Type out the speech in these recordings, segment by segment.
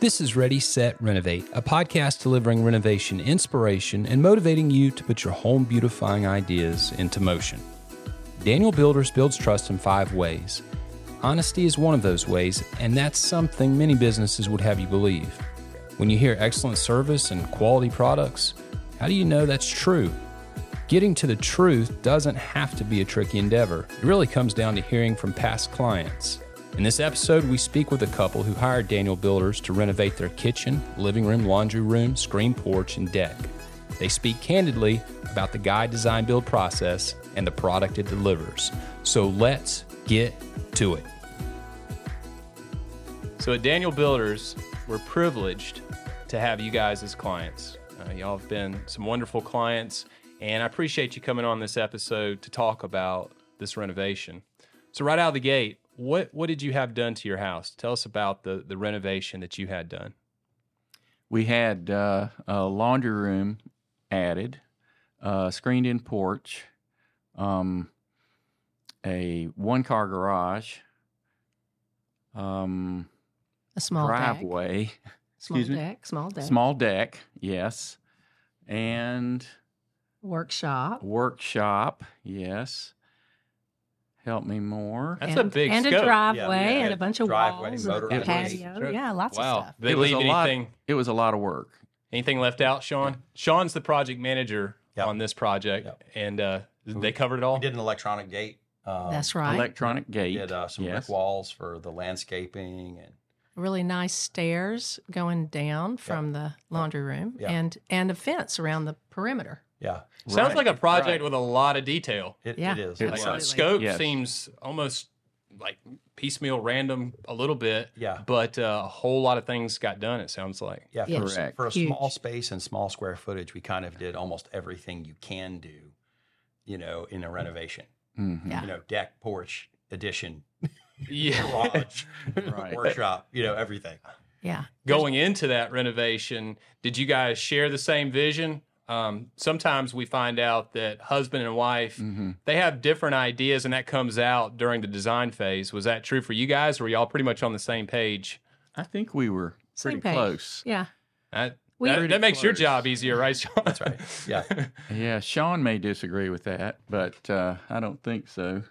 This is Ready, Set, Renovate, a podcast delivering renovation inspiration and motivating you to put your home beautifying ideas into motion. Daniel Builders builds trust in five ways. Honesty is one of those ways, and that's something many businesses would have you believe. When you hear excellent service and quality products, how do you know that's true? Getting to the truth doesn't have to be a tricky endeavor. It really comes down to hearing from past clients. In this episode, we speak with a couple who hired Daniel Builders to renovate their kitchen, living room, laundry room, screen porch, and deck. They speak candidly about the guide design build process and the product it delivers. So let's get to it. So at Daniel Builders, we're privileged to have you guys as clients. Uh, y'all have been some wonderful clients, and I appreciate you coming on this episode to talk about this renovation. So right out of the gate, what what did you have done to your house? Tell us about the the renovation that you had done. We had uh, a laundry room added, a screened-in porch, um, a one-car garage, um, A small deck. driveway, Small excuse me? Small deck. small deck, yes, and workshop. workshop, yes. Help me more. That's and, a big and scope. a driveway Yeah, we and a bunch of driveway, walls, motor and a alley. patio. Yeah, lots wow. of stuff. Did they It was leave a lot- It was a lot of work. anything left out, Sean? Sean's the project manager Yep. on this project, Yep. and uh, they covered it all. We did an electronic gate. Um, That's right. Electronic gate. Did uh, some yes. brick walls for the landscaping and really nice stairs going down from the laundry room, Yeah. and and a fence around the perimeter. Yeah, Sounds Right, like a project right. with a lot of detail. it, Yeah. it is. Like, Like, the scope Yes. seems almost like piecemeal, random a little bit, yeah, but uh, a whole lot of things got done. It sounds like. yeah. For, Yeah. a s- Correct. for a Huge. small space and small square footage, we kind of did almost everything you can do, you know, in a renovation. Mhm. Yeah. You know, deck, porch, addition, Yeah. garage, Right. workshop. You know, everything. Yeah. Going into that renovation, did you guys share the same vision? Um, sometimes we find out that husband and wife Mhm. they have different ideas, and that comes out during the design phase. Was that true for you guys? Or were y'all pretty much on the same page? I think we were pretty Same page. close. Yeah. That, We- that, that makes your job easier, right, Sean? That's right. Yeah. Yeah, Sean may disagree with that, but uh, I don't think so.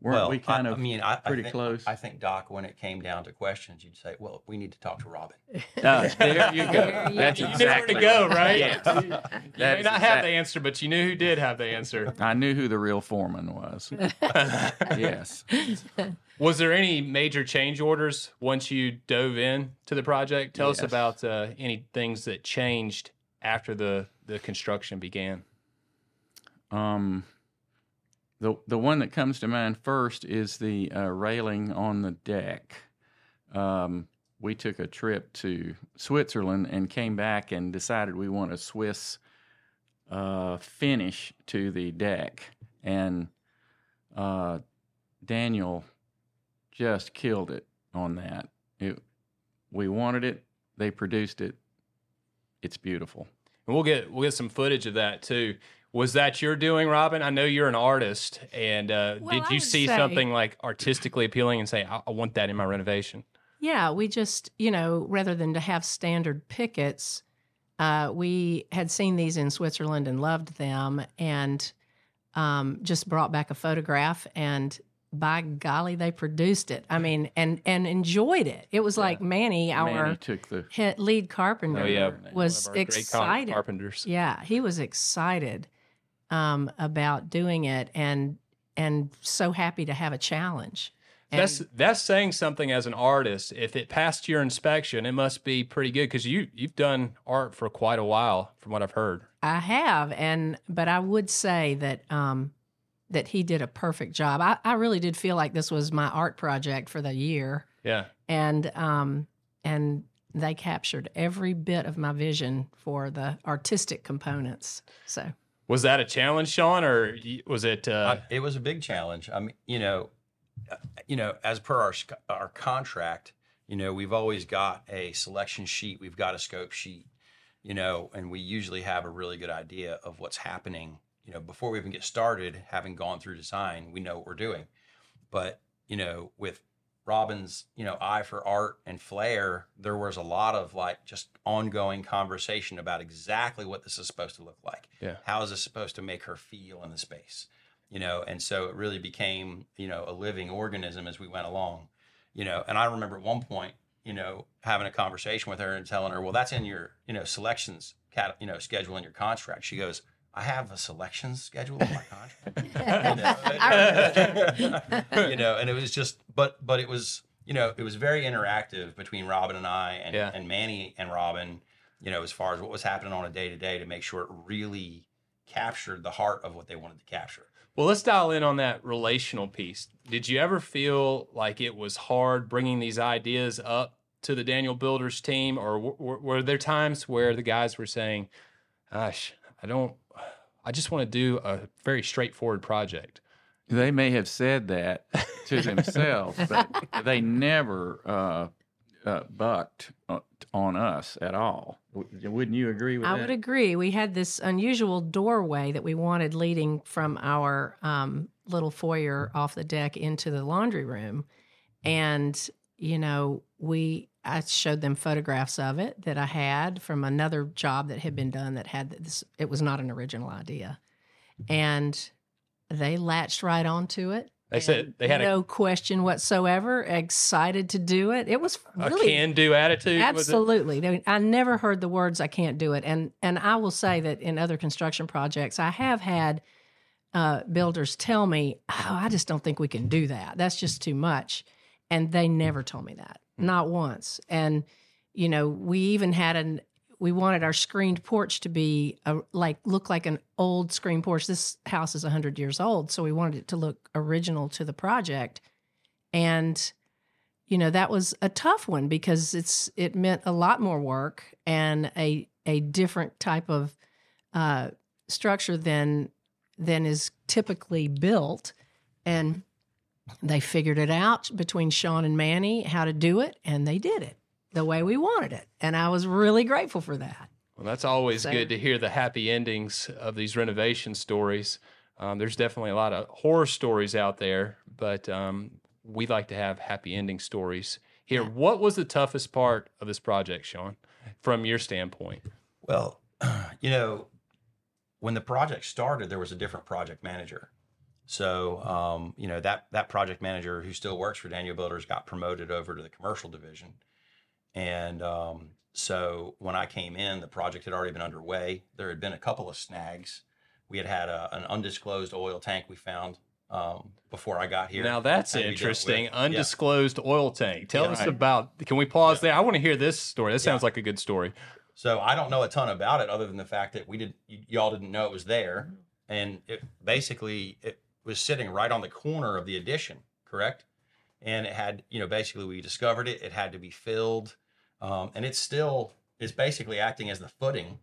Weren't well, we kind I, of I mean, I, pretty I think, close? I think Doc, when it came down to questions, you'd say, "Well, we need to talk to Robin." Uh, there you go. There you That's. You knew where to exactly go, right. right? Yes. You may That's not have the answer, but you knew who did have the answer. I knew who the real foreman was. yes. Was there any major change orders once you dove in to the project? Tell us about uh, any things that changed after the, the construction began. Um, the the one that comes to mind first is the uh, railing on the deck. Um, we took a trip to Switzerland and came back and decided we want a Swiss uh, finish to the deck, and uh, Daniel just killed it on that. It, we wanted it. They produced it. It's beautiful. And we'll get we'll get some footage of that too. Was that your doing, Robin? I know you're an artist, and uh, Well, did you see say- something like artistically appealing and say, I-, "I want that in my renovation"? Yeah, we just, you know, rather than to have standard pickets, uh, we had seen these in Switzerland and loved them and um, just brought back a photograph and by golly, they produced it. I mean, and and enjoyed it. It was like Manny, our Manny took the head, lead carpenter, Oh yeah, was One great excited. carpenters. Yeah, he was excited um, about doing it and and so happy to have a challenge. And That's that's saying something as an artist. If it passed your inspection, it must be pretty good because you you've done art for quite a while, from what I've heard. I have, and but I would say that um, that he did a perfect job. I, I really did feel like this was my art project for the year, Yeah, and um, and they captured every bit of my vision for the artistic components. So was that a challenge, Sean, or was it? Uh, Uh, it was a big challenge. I mean, you know, uh, you know, as per our our contract, you know, we've always got a selection sheet, we've got a scope sheet, you know, and we usually have a really good idea of what's happening. You know, before we even get started, having gone through design, we know what we're doing. But you know, with Robin's, you know, eye for art and flair, there was a lot of like just ongoing conversation about exactly what this is supposed to look like. Yeah. How is this supposed to make her feel in the space? You know, and so it really became, you know, a living organism as we went along. You know, and I remember at one point, you know, having a conversation with her and telling her, "Well, that's in your, you know, selections cat, you know, schedule in your contract." She goes, "I have a selection schedule in my contract." you know, and it was just, but but it was, you know, it was very interactive between Robin and I, and Yeah. and Manny and Robin, you know, as far as what was happening on a day to day to make sure it really captured the heart of what they wanted to capture. Well, let's dial in on that relational piece. Did you ever feel like it was hard bringing these ideas up to the Daniel Builders team, or w- w- were there times where the guys were saying, "Gosh, I don't, I just want to do a very straightforward project"? They may have said that to themselves, but they never uh, uh, bucked uh, on us at all. Wouldn't you agree with that? I that? would agree. We had this unusual doorway that we wanted leading from our um, little foyer off the deck into the laundry room, and you know, we I showed them photographs of it that I had from another job that had been done that had this. It was not an original idea, and they latched right onto it. They said they had a, no question whatsoever. Excited to do it. It was a really can-do attitude. was it? Absolutely. I never heard the words "I can't do it," and and I will say that in other construction projects, I have had uh, builders tell me, "Oh, I just don't think we can do that. That's just too much," and they never told me that, not once. And you know, we even had an we wanted our screened porch to be a, like look like an old screen porch. This house is hundred years old, so we wanted it to look original to the project, and you know that was a tough one because it's it meant a lot more work and a a different type of uh, structure than than is typically built and they figured it out between Sean and Manny how to do it and they did it the way we wanted it and I was really grateful for that. Well, that's always So- good to hear the happy endings of these renovation stories. Um, there's definitely a lot of horror stories out there, but um, we like to have happy ending stories here. What was the toughest part of this project, Sean, from your standpoint? Well, you know, when the project started, there was a different project manager. So, um, you know, that that project manager who still works for Daniel Builders got promoted over to the commercial division. And um, so when I came in, the project had already been underway. There had been a couple of snags. We had had a, an undisclosed oil tank we found um, before I got here. Now that's that we with. interesting. Yeah. Undisclosed oil tank. Tell Yeah. us Right. about. Can we pause there? I want to hear this story. That sounds Yeah. like a good story. So I don't know a ton about it other than the fact that we did y- y'all didn't know it was there, and it basically it was sitting right on the corner of the addition, correct? And it had you know basically we discovered it. It had to be filled, um, and it's still it's basically acting as the footing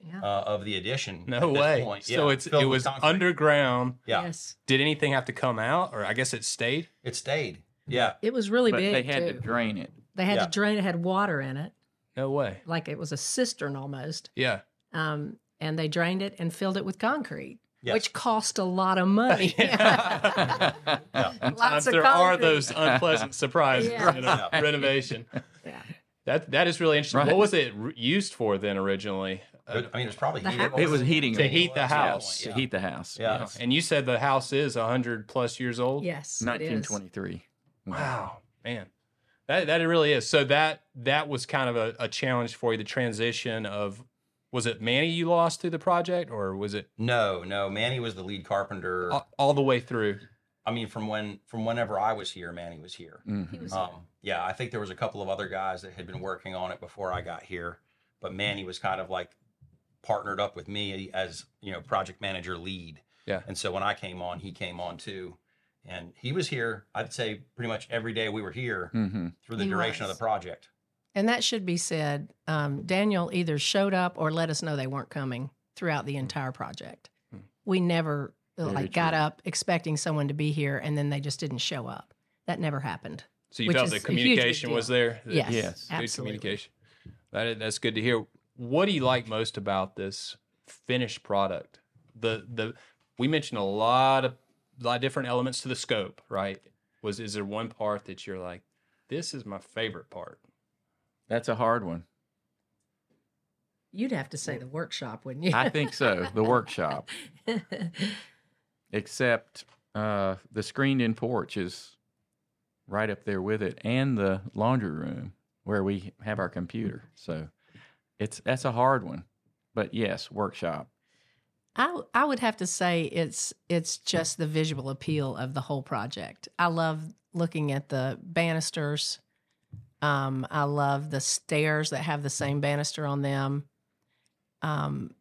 Yeah. uh, of the addition. No at this way. point. So Yeah, it's it was underground. Yeah, Yes. Did anything have to come out, or I guess it stayed? it stayed. Yeah, It was really but big they had too. to drain it. they had Yeah. to drain it had water in it No way. like it was a cistern almost. Yeah. um, and they drained it and filled it with concrete, Yes. which cost a lot of money. Sometimes Lots of there are those unpleasant surprises Yeah. in a Yeah. renovation. Yeah. That that is really interesting. Right. What was it re- used for then originally? Uh, I mean it's probably The heated- It was heating To heat the Yeah, house. to Yeah. heat the house. Yeah. yes. and you said the house is hundred plus years old. yes, it is. 1923. Wow, man, that that it really is. So that that was kind of a, a challenge for you. The transition of was it Manny you lost through the project, or was it No, no. Manny was the lead carpenter. all, all the way through? I mean, from when from whenever I was here, Manny was here. He Mhm. was Um, yeah, I think there was a couple of other guys that had been working on it before I got here, but Manny was kind of like partnered up with me as you know project manager lead. Yeah. And so when I came on, he came on too, and he was here. I'd say pretty much every day we were here Mhm. through the He duration was. of the project. And that should be said. Um, Daniel either showed up or let us know they weren't coming throughout the entire project. Hmm. We never Very like got up expecting someone to be here and then they just didn't show up. That never happened. So you felt the a huge big communication was there. The- Yes, Yes. good communication. That is, that's good to hear. What do you like most about this finished product? The the we mentioned a lot of a lot of different elements to the scope, right? Was is there one part that you're like, This is my favorite part. That's a hard one. You'd have to say the workshop, wouldn't you? I think so. The workshop, except uh, the screened-in porch is right up there with it, and the laundry room where we have our computer. So it's that's a hard one, but yes, workshop. I I would have to say it's it's just the visual appeal of the whole project. I love looking at the banisters. Um, I love the stairs that have the same banister on them. Um,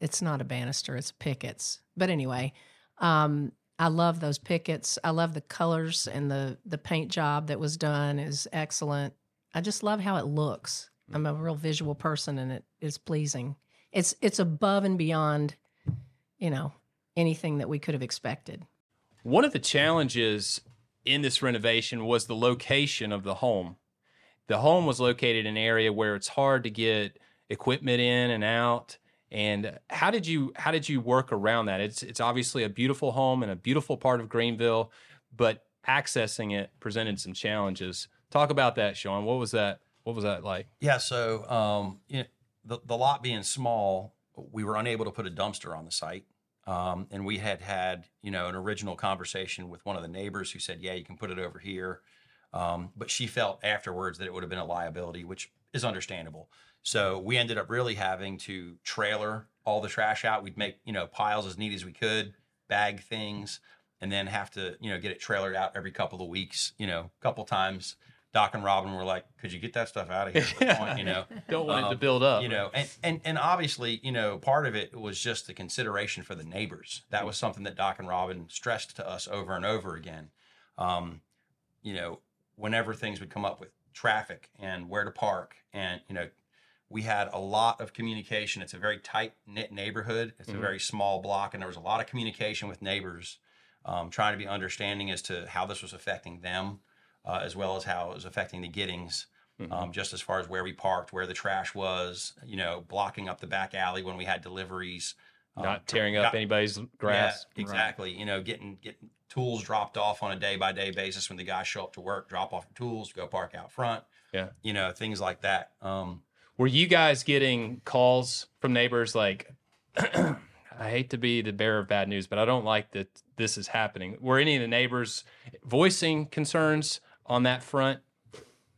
it's not a banister; it's pickets. But anyway, um, I love those pickets. I love the colors and the the paint job that was done is excellent. I just love how it looks. I'm a real visual person, and it is pleasing. It's it's above and beyond, you know, anything that we could have expected. One of the challenges in this renovation was the location of the home. The home was located in an area where it's hard to get equipment in and out. And how did you how did you work around that? It's it's obviously a beautiful home and a beautiful part of Greenville, but accessing it presented some challenges. Talk about that, Sean. What was that? What was that like? Yeah, so um, you know, the the lot being small, we were unable to put a dumpster on the site, um, and we had had you know an original conversation with one of the neighbors who said, "Yeah, you can put it over here," um, but she felt afterwards that it would have been a liability, which is understandable. So we ended up really having to trailer all the trash out. We'd make you know piles as neat as we could, bag things, and then have to you know get it trailered out every couple of weeks, you know, a couple times. Doc and Robin were like, "Could you get that stuff out of here?" Point, you know, Don't want it to Um, build up. you know, and, and and obviously, you know, part of it was just the consideration for the neighbors. That was something that Doc and Robin stressed to us over and over again. Um, you know, whenever things would come up with traffic and where to park, and you know, we had a lot of communication. It's a very tight knit neighborhood. It's Mhm. a very small block, and there was a lot of communication with neighbors, um, trying to be understanding as to how this was affecting them, uh, as well as how it was affecting the Giddings Mhm. um, just as far as where we parked, where the trash was, you know, blocking up the back alley when we had deliveries. um, Not tearing up got- anybody's grass. Yeah, exactly. You know, getting getting tools dropped off on a day by day basis when the guys show up to work, drop off your tools, go park out front. Yeah. You know, things like that. Um, Were you guys getting calls from neighbors like, I hate to be the bearer of bad news, but I don't like that this is happening? Were any of the neighbors voicing concerns on that front?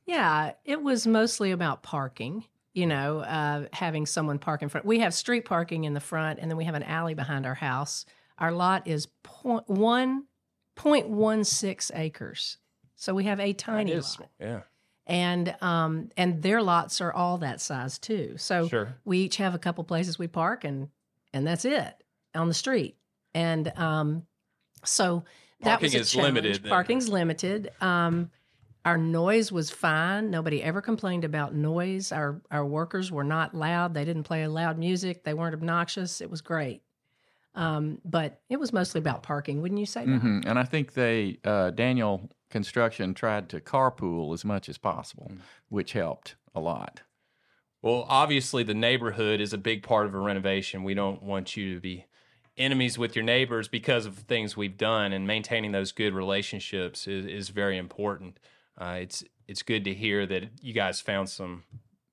Yeah, it was mostly about parking. You know, uh, having someone park in front. We have street parking in the front, and then we have an alley behind our house. Our lot is point one point one six acres, so we have a tiny It lot. Yeah, and um and their lots are all that size too. So sure. we each have a couple places we park, and and that's it on the street. And um, so that Parking was a is challenge. limited then. Parking's limited. Um, our noise was fine. Nobody ever complained about noise. Our our workers were not loud. They didn't play loud music. They weren't obnoxious. It was great. Um, but it was mostly about parking, wouldn't you say? Doc? hmm And I think they uh, Daniel Construction tried to carpool as much as possible, which helped a lot. Well, obviously, the neighborhood is a big part of a renovation. We don't want you to be enemies with your neighbors because of things we've done, and maintaining those good relationships is, is very important. Uh, it's it's good to hear that you guys found some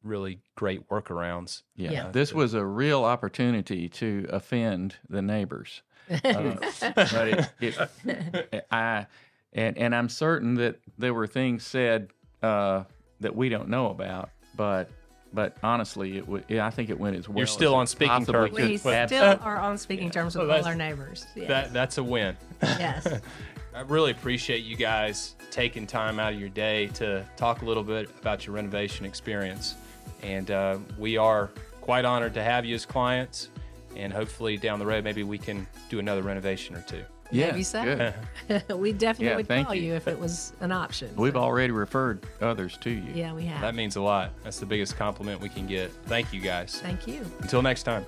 really great workarounds. Yeah, Yeah. this was a real opportunity to offend the neighbors. Uh, but it, it, I and and I'm certain that there were things said uh, that we don't know about, but but honestly, it would. I think it went as well. You're still as on speaking terms we still are on speaking terms Well, with all our neighbors. Yes. That that's a win. yes. I really appreciate you guys taking time out of your day to talk a little bit about your renovation experience. And uh, we are quite honored to have you as clients. And hopefully, down the road, maybe we can do another renovation or two. Yeah, Maybe so. we definitely Yeah, would thank call you. you. if it was an option. We've So, already referred others to you. yeah, we have. That means a lot. That's the biggest compliment we can get. Thank you guys. Thank you. Until next time.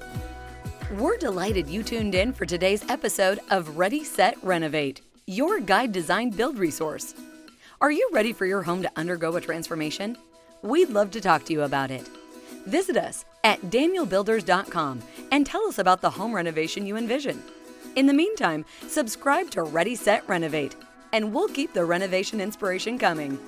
We're delighted you tuned in for today's episode of Ready, Set, Renovate, your guide design build resource. Are you ready for your home to undergo a transformation? We'd love to talk to you about it. Visit us at danielbuilders.com and tell us about the home renovation you envision. In the meantime, subscribe to Ready, Set, Renovate, and we'll keep the renovation inspiration coming.